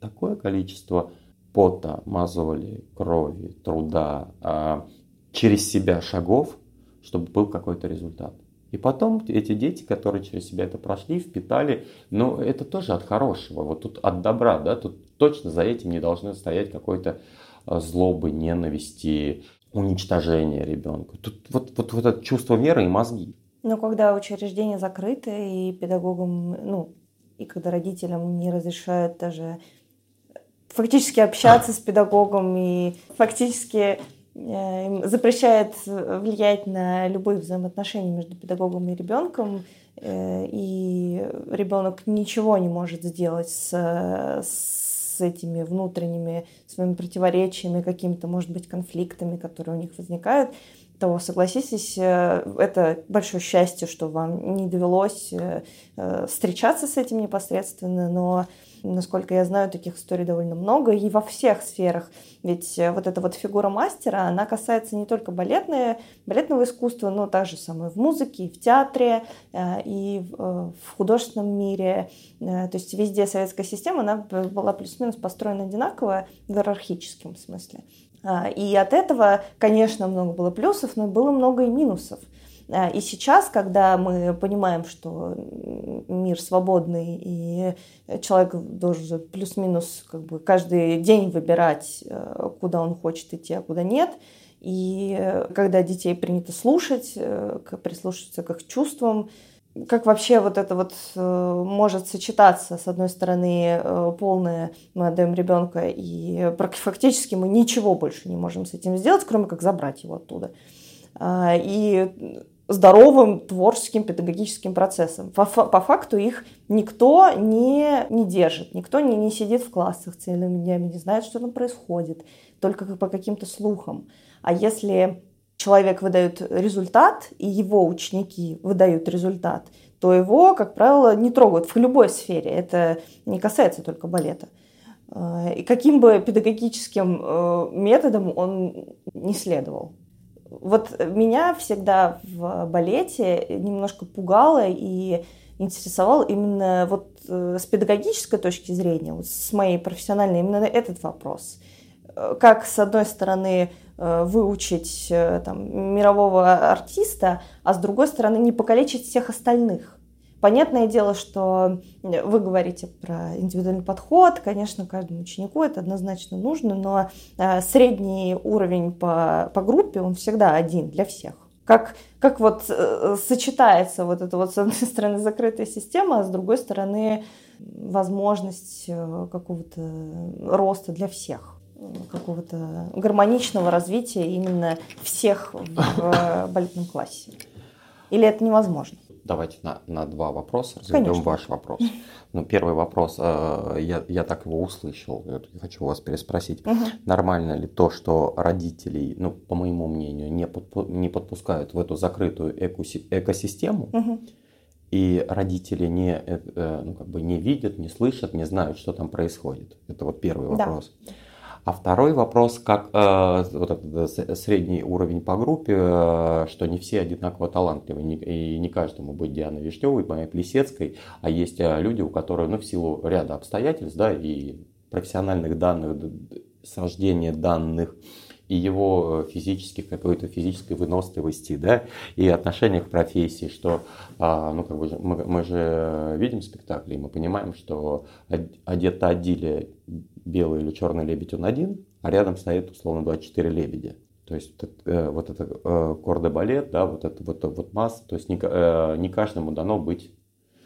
A: такое количество пота, мозоли, крови, труда, э, через себя шагов, чтобы был какой-то результат. И потом эти дети, которые через себя это прошли, впитали, но это тоже от хорошего, вот тут от добра, да, тут точно за этим не должны стоять какой-то а, злобы, ненависти, уничтожения ребенка. Тут вот, вот, вот это чувство меры и мозги.
B: Но когда учреждения закрыты и педагогам, ну, и когда родителям не разрешают даже фактически общаться с педагогом и фактически э, запрещает влиять на любые взаимоотношения между педагогом и ребенком, э, и ребенок ничего не может сделать с, с этими внутренними своими противоречиями, какими-то, может быть, конфликтами, которые у них возникают, то согласитесь, э, это большое счастье, что вам не довелось встречаться с этим непосредственно, но Насколько я знаю, таких историй довольно много, и во всех сферах. Ведь э, вот эта вот фигура мастера, она касается не только балетное, балетного искусства, но также самое в музыке, и в театре, э, и в э, художественном мире. То есть везде советская система, она была плюс-минус построена одинаково в иерархическом смысле. И от этого, конечно, много было плюсов, но было много и минусов. А, и сейчас, когда мы понимаем, что мир свободный, и человек должен плюс-минус как бы каждый день выбирать, э, куда он хочет идти, а куда нет, и когда детей принято слушать, э, прислушиваться к их чувствам, как вообще вот это вот э, может сочетаться, с одной стороны, полное мы отдаем ребенка, и фактически мы ничего больше не можем с этим сделать, кроме как забрать его оттуда. А, и здоровым творческим педагогическим процессом. По, по факту их никто не, не держит, никто не, не сидит в классах целыми днями, не знает, что там происходит, только по каким-то слухам. А если человек выдает результат, и его ученики выдают результат, то его, как правило, не трогают в любой сфере. Это не касается только балета. И каким бы педагогическим э, методом он не следовал. Вот меня всегда в балете немножко пугало и интересовал именно вот э, с педагогической точки зрения, вот с моей профессиональной, именно этот вопрос. Э, как, с одной стороны, э, выучить там, мирового артиста, а с другой стороны, не покалечить всех остальных. Понятное дело, что вы говорите про индивидуальный подход, конечно, каждому ученику это однозначно нужно, но э, средний уровень по, по группе, он всегда один для всех. Как, как вот э, сочетается вот эта вот, с одной <laughs> стороны, закрытая система, а с другой стороны, возможность э, какого-то роста для всех какого-то гармоничного развития именно всех в балетном классе. Или это невозможно?
A: Давайте на, на два вопроса разведем ваш вопрос. <laughs> Ну, первый вопрос, э, я, я так его услышал, я хочу вас переспросить. Угу. Нормально ли то, что родителей, ну, по моему мнению, не, подпу- не подпускают в эту закрытую эко- экосистему, угу. и родители не, э, э, ну, как бы не видят, не слышат, не знают, что там происходит? Это вот первый вопрос. Да. А второй вопрос, как э, вот этот средний уровень по группе, э, что не все одинаково талантливы, не, и не каждому быть Дианой Вишневой, моей Плесецкой, а есть э, люди, у которых, ну, в силу ряда обстоятельств, да, и профессиональных данных, с рождения данных, и его э, физических, какой-то физической выносливости, да, и отношения к профессии, что, а, ну, как бы, мы, мы же видим спектакли, и мы понимаем, что одета Адиле белый или черный лебедь он один, а рядом стоит условно 24 лебедя. То есть э, вот это э, кордебалет, да, вот это вот, вот масса, то есть не, э, не каждому дано быть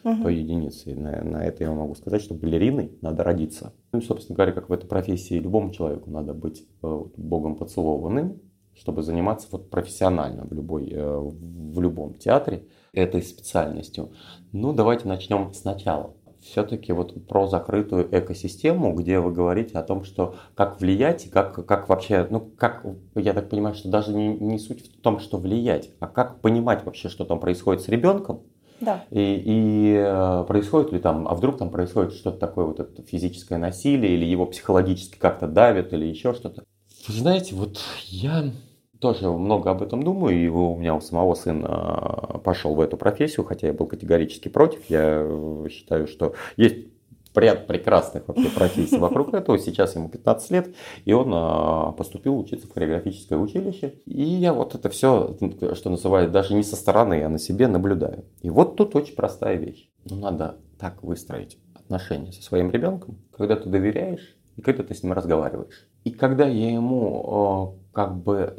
A: угу. той единицей. На, на это я могу сказать, что балериной надо родиться. Ну, и, собственно говоря, как в этой профессии любому человеку надо быть э, богом поцелованным, чтобы заниматься вот профессионально в, любой, э, в любом театре этой специальностью. Ну, давайте начнем сначала все-таки вот про закрытую экосистему, где вы говорите о том, что как влиять и как, как вообще, ну как, я так понимаю, что даже не, не суть в том, что влиять, а как понимать вообще, что там происходит с ребенком,
B: да.
A: И, и э, происходит ли там, а вдруг там происходит что-то такое, вот это физическое насилие, или его психологически как-то давят, или еще что-то. Вы знаете, вот я тоже много об этом думаю, и у меня у самого сын а, пошел в эту профессию, хотя я был категорически против. Я считаю, что есть ряд прекрасных вообще <laughs> профессий вокруг этого. Сейчас ему 15 лет, и он а, поступил учиться в хореографическое училище. И я вот это все, что называют, даже не со стороны, а на себе наблюдаю. И вот тут очень простая вещь. Ну, надо так выстроить отношения со своим ребенком, когда ты доверяешь и когда ты с ним разговариваешь. И когда я ему как бы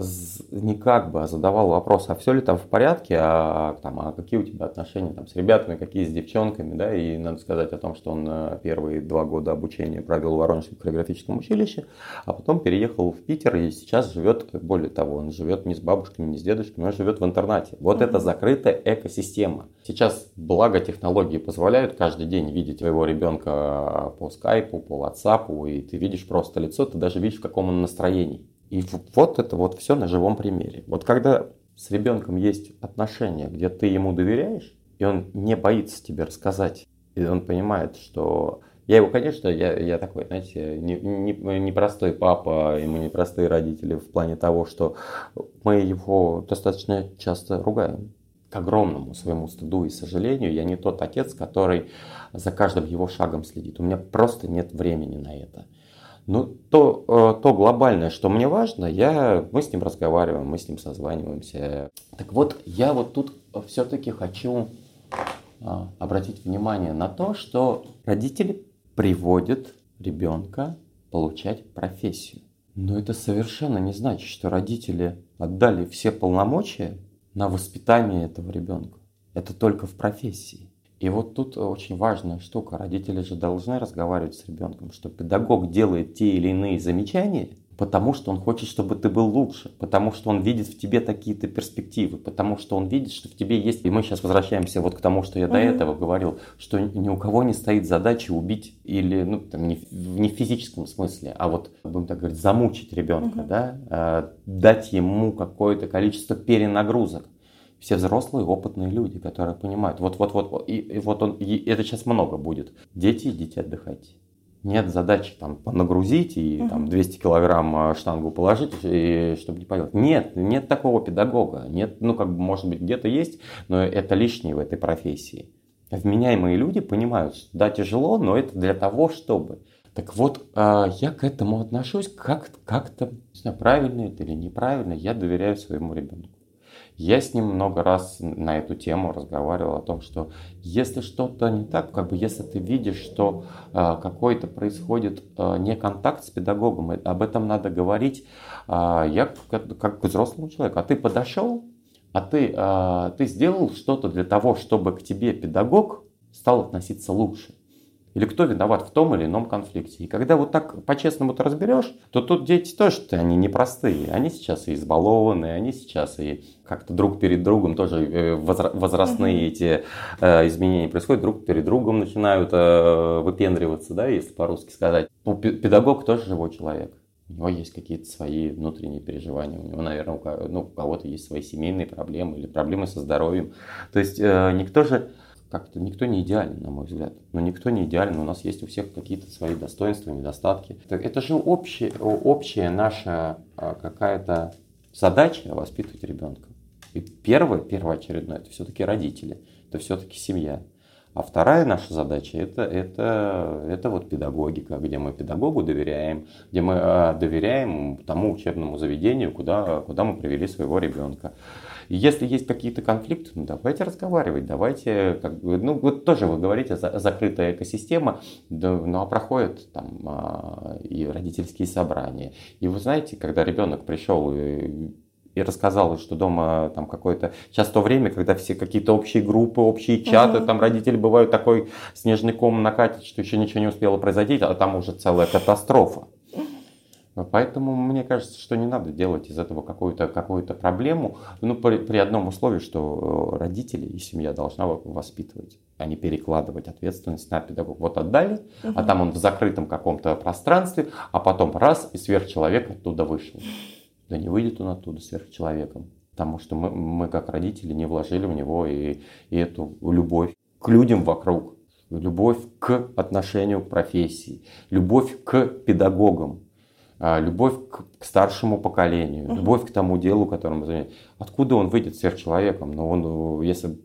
A: не как бы, а задавал вопрос, а все ли там в порядке, а, там, а какие у тебя отношения там, с ребятами, какие с девчонками, да, и надо сказать о том, что он э, первые два года обучения провел в Воронежском хореографическом училище, а потом переехал в Питер и сейчас живет, более того, он живет не с бабушками, не с дедушками, он живет в интернате. Вот mm-hmm. это закрытая экосистема. Сейчас, благо, технологии позволяют каждый день видеть своего ребенка по скайпу, по ватсапу, и ты видишь просто лицо, ты даже видишь, в каком он настроении. И вот это вот все на живом примере. Вот когда с ребенком есть отношения, где ты ему доверяешь, и он не боится тебе рассказать, и он понимает, что я его, конечно, я, я такой, знаете, непростой не, не простой папа, и мы непростые родители в плане того, что мы его достаточно часто ругаем. К огромному своему стыду и сожалению, я не тот отец, который за каждым его шагом следит. У меня просто нет времени на это. Ну, то, э, то глобальное, что мне важно, я, мы с ним разговариваем, мы с ним созваниваемся. Так вот, я вот тут все-таки хочу а, обратить внимание на то, что родители приводят ребенка получать профессию. Но это совершенно не значит, что родители отдали все полномочия на воспитание этого ребенка. Это только в профессии. И вот тут очень важная штука. Родители же должны разговаривать с ребенком, что педагог делает те или иные замечания, потому что он хочет, чтобы ты был лучше, потому что он видит в тебе такие-то перспективы, потому что он видит, что в тебе есть... И мы сейчас возвращаемся вот к тому, что я mm-hmm. до этого говорил, что ни у кого не стоит задача убить или, ну, там, не, не в физическом смысле, а вот, будем так говорить, замучить ребенка, mm-hmm. да, э, дать ему какое-то количество перенагрузок все взрослые, опытные люди, которые понимают, вот-вот-вот, и, и вот он, и это сейчас много будет. Дети, идите отдыхайте. Нет задачи там нагрузить и угу. там 200 килограмм а, штангу положить, и, чтобы не поделать. Нет, нет такого педагога. Нет, ну как бы может быть где-то есть, но это лишнее в этой профессии. Вменяемые люди понимают, что да, тяжело, но это для того, чтобы. Так вот, а, я к этому отношусь как- как-то, не знаю, правильно это или неправильно, я доверяю своему ребенку. Я с ним много раз на эту тему разговаривал о том, что если что-то не так, как бы если ты видишь, что э, какой-то происходит э, не контакт с педагогом, об этом надо говорить. Э, я как, как к взрослому человеку, а ты подошел, а ты, э, ты сделал что-то для того, чтобы к тебе педагог стал относиться лучше или кто виноват в том или ином конфликте. И когда вот так по-честному ты разберешь, то тут дети тоже они непростые. Они сейчас и избалованы, они сейчас и как-то друг перед другом тоже э, возрастные эти э, изменения происходят, друг перед другом начинают э, выпендриваться, да, если по-русски сказать. Педагог тоже живой человек. У него есть какие-то свои внутренние переживания, у него, наверное, у, ну, кого-то есть свои семейные проблемы или проблемы со здоровьем. То есть никто же как-то никто не идеален, на мой взгляд. Но никто не идеален, у нас есть у всех какие-то свои достоинства, недостатки. Это же общая, общая наша а, какая-то задача воспитывать ребенка. И первое, первоочередное, это все-таки родители, это все-таки семья. А вторая наша задача это, это, это вот педагогика, где мы педагогу доверяем, где мы а, доверяем тому учебному заведению, куда, куда мы привели своего ребенка. И если есть какие-то конфликты, ну давайте разговаривать, давайте, как бы, ну вот тоже вы говорите, закрытая экосистема, да, ну а проходят там а, и родительские собрания. И вы знаете, когда ребенок пришел и и рассказал, что дома там какое-то... Сейчас то время, когда все какие-то общие группы, общие чаты, угу. там родители бывают такой снежный ком накатит, что еще ничего не успело произойти, а там уже целая катастрофа. Поэтому мне кажется, что не надо делать из этого какую-то какую проблему, ну, при, при одном условии, что э, родители и семья должна воспитывать, а не перекладывать ответственность на педагога. Вот отдали, угу. а там он в закрытом каком-то пространстве, а потом раз, и сверхчеловек оттуда вышел. Да не выйдет он оттуда сверхчеловеком, потому что мы, мы как родители не вложили в него и, и эту любовь к людям вокруг, любовь к отношению к профессии, любовь к педагогам. А, любовь к, к старшему поколению, любовь к тому делу, которым мы занимаемся. Откуда он выйдет сверхчеловеком? Но он, э, если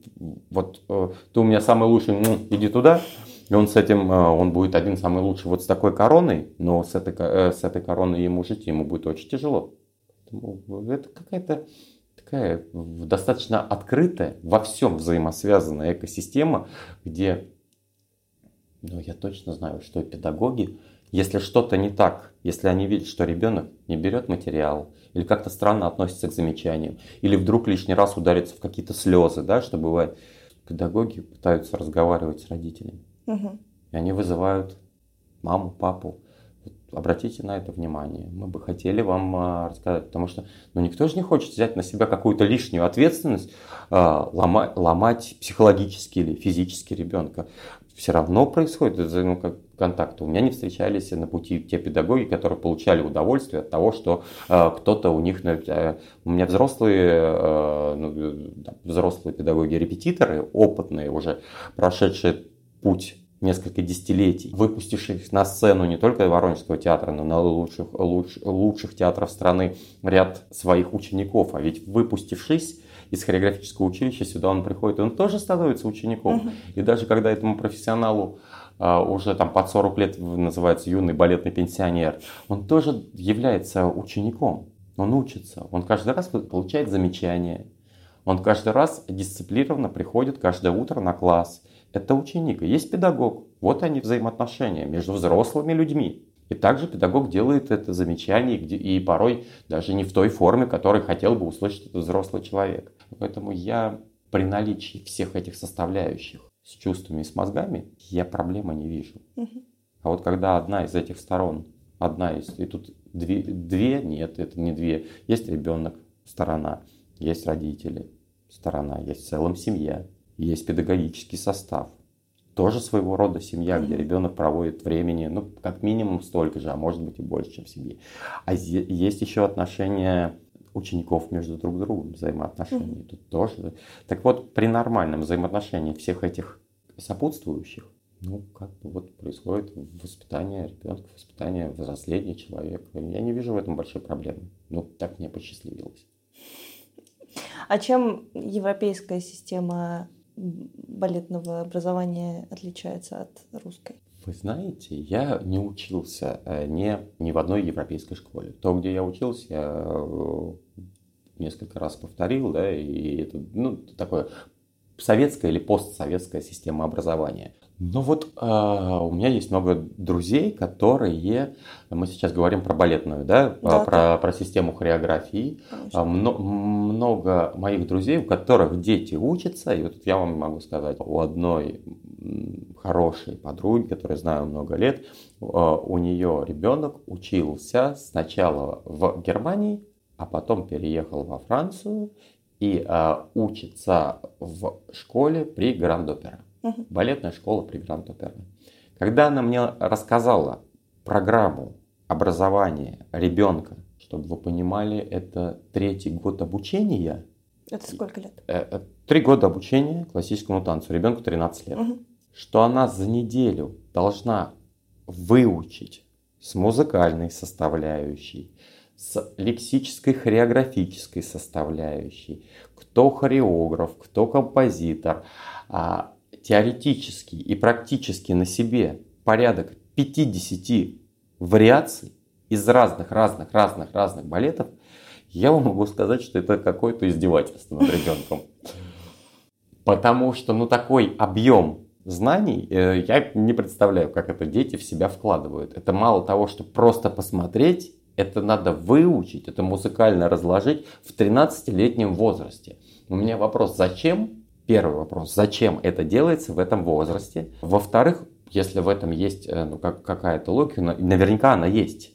A: вот э, ты у меня самый лучший, ну, иди туда, и он с этим, э, он будет один самый лучший вот с такой короной, но с этой, с этой короной ему жить ему будет очень тяжело. Это какая-то такая достаточно открытая, во всем взаимосвязанная экосистема, где, ну, я точно знаю, что педагоги Если что-то не так, если они видят, что ребенок не берет материал, или как-то странно относится к замечаниям, или вдруг лишний раз ударится в какие-то слезы, да, что бывает, педагоги пытаются разговаривать с родителями.
B: Угу.
A: И они вызывают маму, папу. Обратите на это внимание. Мы бы хотели вам а, рассказать, потому что ну, никто же не хочет взять на себя какую-то лишнюю ответственность, а, ломать, ломать психологически или физически ребенка. Все равно происходит ну, контакты. У меня не встречались на пути те педагоги, которые получали удовольствие от того, что э, кто-то у них... Э, у меня взрослые, э, ну, взрослые педагоги-репетиторы, опытные уже, прошедшие путь несколько десятилетий, выпустивших на сцену не только Воронежского театра, но на лучших, луч, лучших театров страны ряд своих учеников. А ведь выпустившись из хореографического училища сюда он приходит, и он тоже становится учеником. Uh-huh. И даже когда этому профессионалу а, уже там под 40 лет называется юный балетный пенсионер, он тоже является учеником. Он учится, он каждый раз получает замечания, он каждый раз дисциплинированно приходит каждое утро на класс. Это ученик. Есть педагог. Вот они взаимоотношения между взрослыми людьми. И также педагог делает это замечание, и порой даже не в той форме, которой хотел бы услышать этот взрослый человек. Поэтому я при наличии всех этих составляющих с чувствами и с мозгами, я проблемы не вижу.
B: Угу.
A: А вот когда одна из этих сторон, одна из, и тут две, две, нет, это не две, есть ребенок, сторона, есть родители, сторона, есть в целом семья, есть педагогический состав. Тоже своего рода семья, где ребенок проводит времени, ну, как минимум столько же, а может быть и больше, чем в семье. А есть еще отношения учеников между друг другом взаимоотношений. Mm-hmm. Тут тоже. Так вот, при нормальном взаимоотношении всех этих сопутствующих, ну, как бы вот происходит воспитание ребенка, воспитание взросления человека. Я не вижу в этом большой проблемы. Ну, так мне посчастливилось.
B: А чем европейская система балетного образования отличается от русской?
A: Вы знаете, я не учился э, ни, ни в одной европейской школе. То, где я учился, я э, несколько раз повторил, да, и это ну, такое советская или постсоветская система образования. Ну вот э, у меня есть много друзей, которые, мы сейчас говорим про балетную, да, да про, да. про систему хореографии. Конечно. Много моих друзей, у которых дети учатся, и вот я вам могу сказать, у одной хорошей подруги, которую знаю много лет, э, у нее ребенок учился сначала в Германии, а потом переехал во Францию и э, учится в школе при Гранд-Опера. Угу. Балетная школа при Гранд-Опера. Когда она мне рассказала программу образования ребенка, чтобы вы понимали, это третий год обучения.
B: Это сколько лет?
A: Э, э, три года обучения классическому танцу. Ребенку 13 лет.
B: Угу.
A: Что она за неделю должна выучить с музыкальной составляющей, с лексической хореографической составляющей, кто хореограф, кто композитор, а, теоретически и практически на себе порядок 50 вариаций из разных, разных, разных, разных балетов, я вам могу сказать, что это какое-то издевательство над ребенком. Потому что, ну, такой объем знаний, э, я не представляю, как это дети в себя вкладывают. Это мало того, что просто посмотреть это надо выучить, это музыкально разложить в 13-летнем возрасте. У меня вопрос, зачем? Первый вопрос, зачем это делается в этом возрасте? Во-вторых, если в этом есть э, ну, как, какая-то логика, наверняка она есть,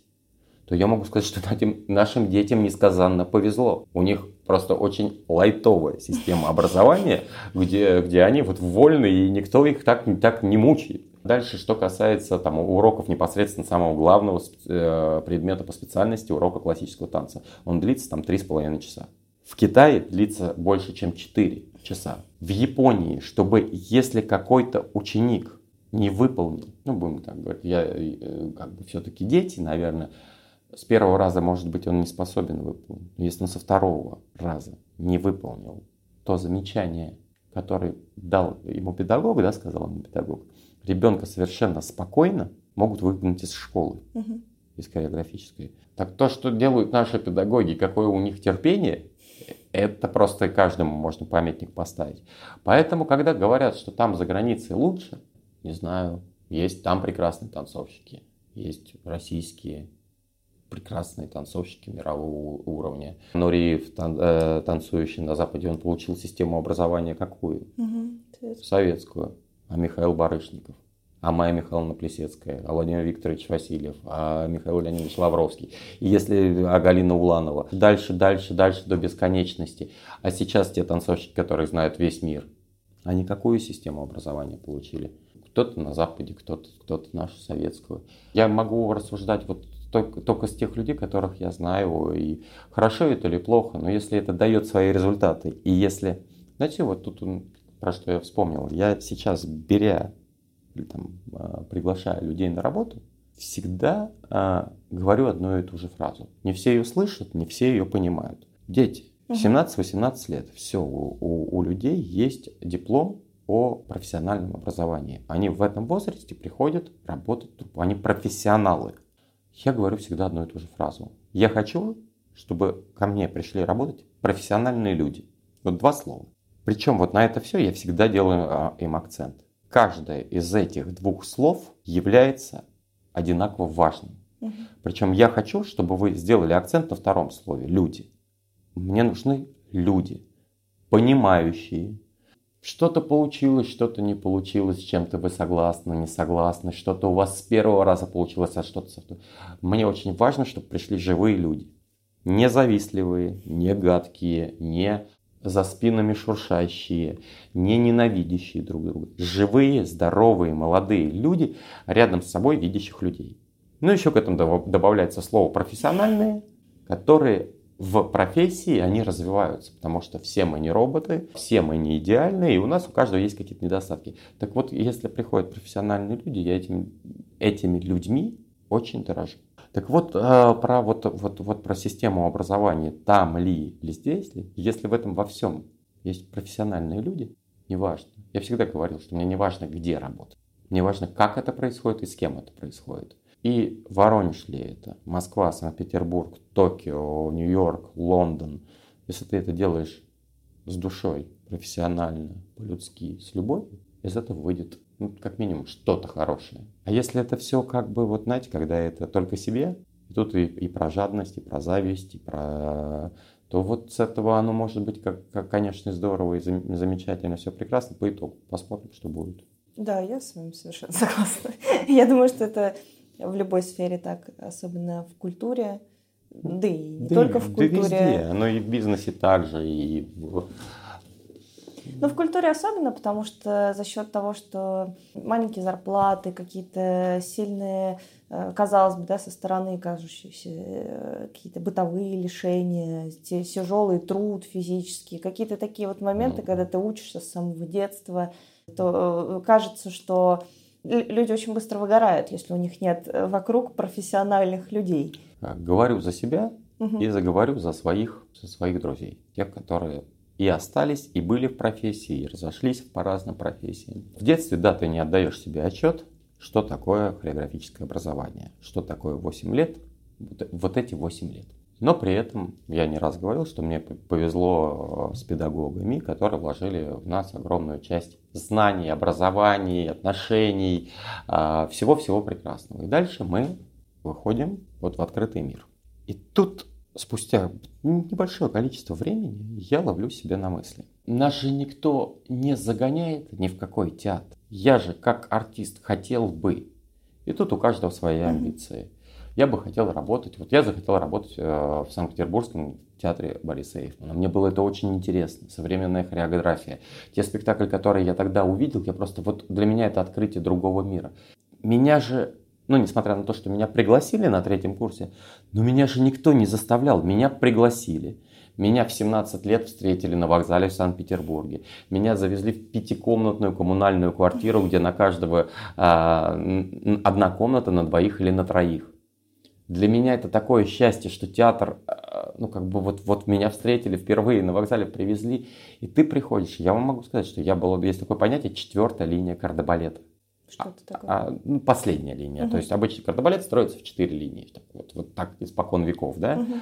A: то я могу сказать, что <laughs> этим, нашим детям несказанно повезло. У них просто очень лайтовая система образования, где, где они вот вольны, и никто их так, так не мучает. Дальше, что касается там, уроков непосредственно самого главного э, предмета по специальности, урока классического танца. Он длится там 3,5 часа. В Китае длится больше, чем 4 часа. В Японии, чтобы если какой-то ученик не выполнил, ну, будем так говорить, я э, как бы все-таки дети, наверное, с первого раза, может быть, он не способен выполнить. Но если он со второго раза не выполнил то замечание, которое дал ему педагог, да, сказал ему педагог, ребенка совершенно спокойно могут выгнать из школы,
B: угу.
A: из хореографической. Так то, что делают наши педагоги, какое у них терпение, это просто каждому можно памятник поставить. Поэтому, когда говорят, что там за границей лучше, не знаю, есть там прекрасные танцовщики, есть российские прекрасные танцовщики мирового уровня. Нуриев, тан, э, танцующий на Западе, он получил систему образования какую? Угу, Советскую. А Михаил Барышников? А Майя Михайловна Плесецкая, а Владимир Викторович Васильев, а Михаил Леонидович Лавровский. И если а Галина Уланова. Дальше, дальше, дальше до бесконечности. А сейчас те танцовщики, которые знают весь мир, они какую систему образования получили? Кто-то на Западе, кто-то кто нашу советскую. Я могу рассуждать вот только, только с тех людей, которых я знаю, и хорошо это или плохо, но если это дает свои результаты, и если, знаете, вот тут про что я вспомнил, я сейчас, беря там, а, приглашая людей на работу, всегда а, говорю одну и ту же фразу. Не все ее слышат, не все ее понимают. Дети, 17-18 лет, все, у, у, у людей есть диплом о профессиональном образовании. Они в этом возрасте приходят работать, они профессионалы. Я говорю всегда одну и ту же фразу. Я хочу, чтобы ко мне пришли работать профессиональные люди. Вот два слова. Причем вот на это все я всегда делаю а, им акцент каждое из этих двух слов является одинаково важным. Угу. Причем я хочу, чтобы вы сделали акцент на втором слове люди. Мне нужны люди, понимающие. Что-то получилось, что-то не получилось, с чем-то вы согласны, не согласны, что-то у вас с первого раза получилось, а что-то со второго. Мне очень важно, чтобы пришли живые люди. Не завистливые, не гадкие, не за спинами шуршащие, не ненавидящие друг друга. Живые, здоровые, молодые люди, рядом с собой видящих людей. Ну, еще к этому добавляется слово профессиональные, которые в профессии они развиваются, потому что все мы не роботы, все мы не идеальны, и у нас у каждого есть какие-то недостатки. Так вот, если приходят профессиональные люди, я этим, этими людьми очень дорожу. Так вот, э, про, вот, вот, вот про систему образования, там ли или здесь ли, если в этом во всем есть профессиональные люди, неважно. Я всегда говорил, что мне не важно, где работать. Мне важно, как это происходит и с кем это происходит. И Воронеж ли это, Москва, Санкт-Петербург, Токио, Нью-Йорк, Лондон. Если ты это делаешь с душой, профессионально, по-людски, с любовью, из этого выйдет ну, как минимум что-то хорошее. А если это все как бы, вот знаете, когда это только себе, тут и, и про жадность, и про зависть, и про... То вот с этого оно может быть, как, как конечно, здорово и замечательно, все прекрасно. По итогу посмотрим, что будет.
B: Да, я с вами совершенно <laughs> согласна. Я думаю, что это в любой сфере так, особенно в культуре, да и не да, только в культуре. Да
A: везде, оно и в бизнесе также, и в
B: но в культуре особенно, потому что за счет того, что маленькие зарплаты, какие-то сильные, э, казалось бы, да, со стороны кажущиеся э, какие-то бытовые лишения, тяжелый труд физический, какие-то такие вот моменты, когда ты учишься с самого детства, то э, кажется, что люди очень быстро выгорают, если у них нет вокруг профессиональных людей.
A: Говорю за себя угу. и заговорю за своих, за своих друзей, тех, которые и остались, и были в профессии, и разошлись по разным профессиям. В детстве, да, ты не отдаешь себе отчет, что такое хореографическое образование, что такое 8 лет, вот эти 8 лет. Но при этом я не раз говорил, что мне повезло э, с педагогами, которые вложили в нас огромную часть знаний, образований, отношений, а, всего-всего прекрасного. И дальше мы выходим вот в открытый мир. И тут спустя небольшое количество времени я ловлю себя на мысли. Нас же никто не загоняет ни в какой театр. Я же как артист хотел бы. И тут у каждого свои амбиции. Я бы хотел работать, вот я захотел работать э, в Санкт-Петербургском театре Бориса Эйфмана. Мне было это очень интересно, современная хореография. Те спектакли, которые я тогда увидел, я просто, вот для меня это открытие другого мира. Меня же ну, несмотря на то, что меня пригласили на третьем курсе, но меня же никто не заставлял, меня пригласили. Меня в 17 лет встретили на вокзале в Санкт-Петербурге. Меня завезли в пятикомнатную коммунальную квартиру, где на каждого а, одна комната на двоих или на троих. Для меня это такое счастье, что театр, а, ну как бы вот, вот меня встретили впервые, на вокзале привезли, и ты приходишь. Я вам могу сказать, что я был, есть такое понятие, четвертая линия кардебалета.
B: Что это такое?
A: А, ну, последняя линия. Угу. То есть обычный кардебалет строится в четыре линии. Вот, вот так испокон веков, да? Угу.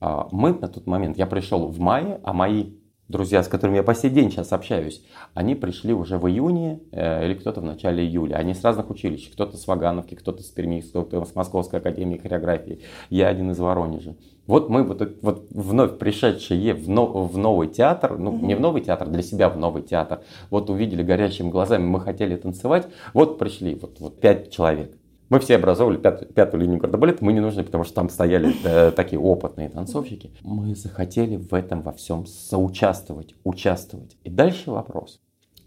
A: А, мы на тот момент, я пришел в мае, а мои друзья, с которыми я по сей день сейчас общаюсь, они пришли уже в июне э, или кто-то в начале июля. Они с разных училищ. Кто-то с Вагановки, кто-то с Перми, кто-то с Московской академии хореографии. Я один из Воронежа. Вот мы вот, вот вновь пришедшие в, но, в новый театр, ну не в новый театр, для себя в новый театр, вот увидели горящими глазами, мы хотели танцевать, вот пришли, вот, вот пять человек. Мы все образовали пятую, пятую линию гардебалета, мы не нужны, потому что там стояли э, такие опытные танцовщики. Мы захотели в этом во всем соучаствовать, участвовать. И дальше вопрос.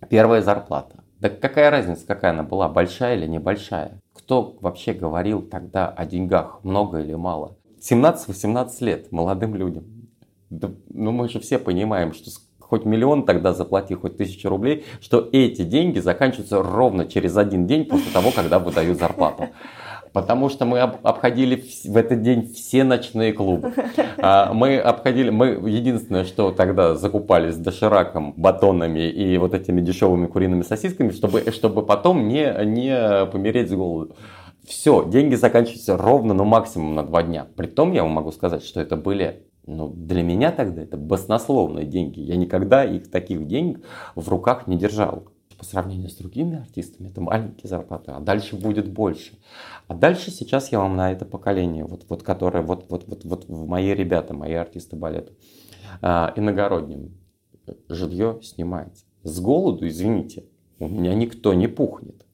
A: Первая зарплата. Да какая разница, какая она была, большая или небольшая? Кто вообще говорил тогда о деньгах, много или мало? 17-18 лет молодым людям. Да, ну мы же все понимаем, что хоть миллион тогда заплати, хоть тысячу рублей, что эти деньги заканчиваются ровно через один день после того, когда выдают зарплату. Потому что мы обходили в этот день все ночные клубы. А, мы обходили, мы единственное, что тогда закупались дошираком, батонами и вот этими дешевыми куриными сосисками, чтобы, чтобы потом не, не помереть с голоду. Все, деньги заканчиваются ровно, ну максимум на два дня. Притом я вам могу сказать, что это были ну, для меня тогда это баснословные деньги. Я никогда их таких денег в руках не держал. По сравнению с другими артистами, это маленькие зарплаты, а дальше будет больше. А дальше сейчас я вам на это поколение, вот, вот которое, вот, вот, вот, вот мои ребята, мои артисты балета, э, иногородним, жилье снимается. С голоду, извините, у меня никто не пухнет.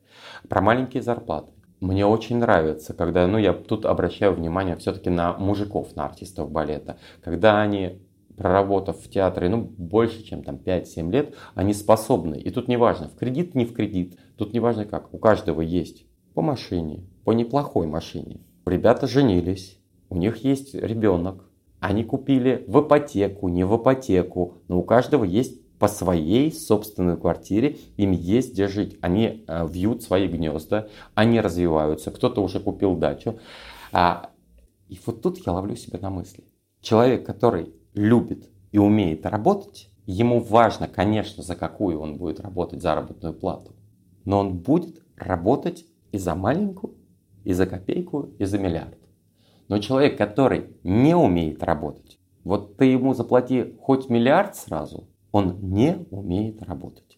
A: Про маленькие зарплаты. Мне очень нравится, когда, ну, я тут обращаю внимание все-таки на мужиков, на артистов балета, когда они проработав в театре, ну, больше, чем там 5-7 лет, они способны. И тут не важно, в кредит, не в кредит, тут не важно как, у каждого есть по машине, по неплохой машине. Ребята женились, у них есть ребенок, они купили в ипотеку, не в ипотеку, но у каждого есть по своей собственной квартире, им есть где жить. Они э, вьют свои гнезда, они развиваются, кто-то уже купил дачу. А, и вот тут я ловлю себя на мысли. Человек, который любит и умеет работать, ему важно, конечно, за какую он будет работать заработную плату, но он будет работать и за маленькую, и за копейку, и за миллиард. Но человек, который не умеет работать, вот ты ему заплати хоть миллиард сразу – он не умеет работать.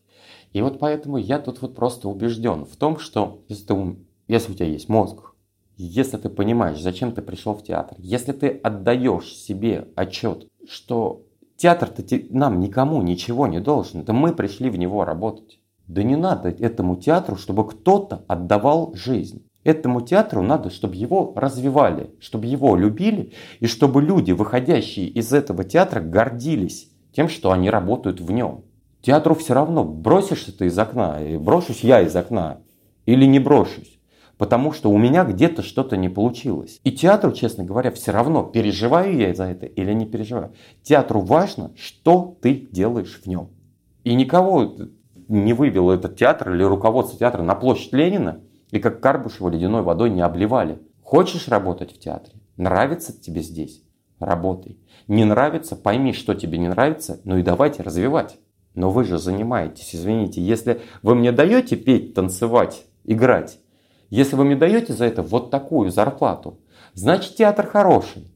A: И вот поэтому я тут вот просто убежден в том, что если, ты, если у тебя есть мозг, если ты понимаешь, зачем ты пришел в театр, если ты отдаешь себе отчет, что театр-то нам никому ничего не должен, да мы пришли в него работать. Да не надо этому театру, чтобы кто-то отдавал жизнь. Этому театру надо, чтобы его развивали, чтобы его любили, и чтобы люди, выходящие из этого театра, гордились тем, что они работают в нем. Театру все равно, бросишься ты из окна, и брошусь я из окна, или не брошусь. Потому что у меня где-то что-то не получилось. И театру, честно говоря, все равно, переживаю я за это или не переживаю. Театру важно, что ты делаешь в нем. И никого не вывел этот театр или руководство театра на площадь Ленина и как Карбушева ледяной водой не обливали. Хочешь работать в театре? Нравится тебе здесь? Работай. Не нравится, пойми, что тебе не нравится, ну и давайте развивать. Но вы же занимаетесь, извините, если вы мне даете петь, танцевать, играть, если вы мне даете за это вот такую зарплату, значит театр хороший.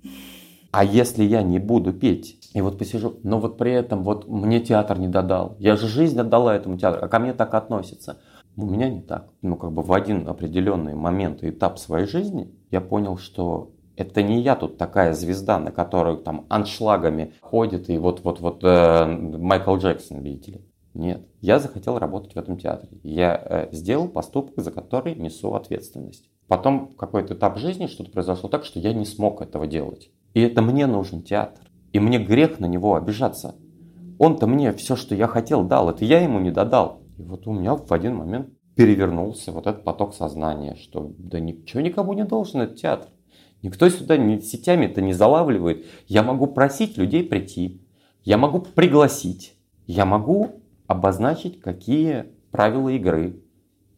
A: А если я не буду петь, и вот посижу, но вот при этом вот мне театр не додал, я же жизнь отдала этому театру, а ко мне так относятся. У меня не так. Ну, как бы в один определенный момент и этап своей жизни я понял, что это не я тут такая звезда, на которую там аншлагами ходит и вот-вот-вот э, Майкл Джексон, видите ли. Нет, я захотел работать в этом театре. Я э, сделал поступок, за который несу ответственность. Потом какой-то этап жизни что-то произошло так, что я не смог этого делать. И это мне нужен театр. И мне грех на него обижаться. Он-то мне все, что я хотел, дал. Это я ему не додал. И вот у меня в один момент перевернулся вот этот поток сознания, что да ничего никому не должен этот театр. Никто сюда ни сетями это не залавливает. Я могу просить людей прийти. Я могу пригласить. Я могу обозначить, какие правила игры,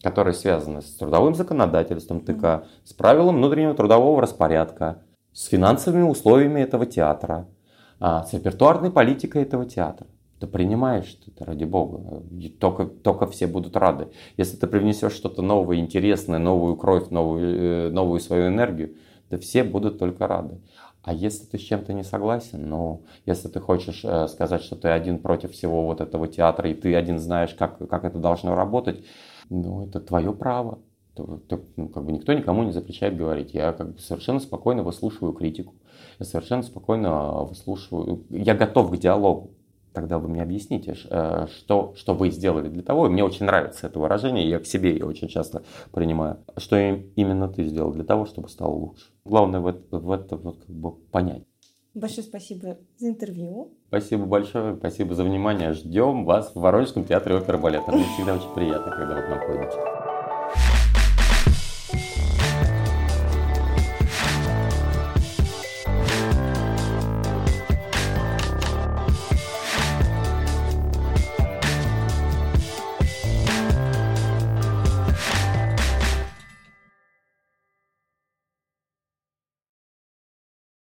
A: которые связаны с трудовым законодательством ТК, с правилом внутреннего трудового распорядка, с финансовыми условиями этого театра, а, с репертуарной политикой этого театра. Ты принимаешь это, ради бога. И только, только все будут рады. Если ты привнесешь что-то новое, интересное, новую кровь, новую, э, новую свою энергию, да все будут только рады. А если ты с чем-то не согласен, ну, если ты хочешь э, сказать, что ты один против всего вот этого театра, и ты один знаешь, как, как это должно работать, ну, это твое право. Ты, ты, ну, как бы никто никому не запрещает говорить. Я как бы совершенно спокойно выслушиваю критику. Я совершенно спокойно выслушиваю. Я готов к диалогу. Тогда вы мне объясните, э, что, что вы сделали для того. И мне очень нравится это выражение, я к себе ее очень часто принимаю. Что именно ты сделал для того, чтобы стало лучше. Главное в это, в это вот как бы понять.
B: Большое спасибо за интервью.
A: Спасибо большое, спасибо за внимание. Ждем вас в Воронежском театре оперы балета. Мне всегда очень приятно, когда вы ходите.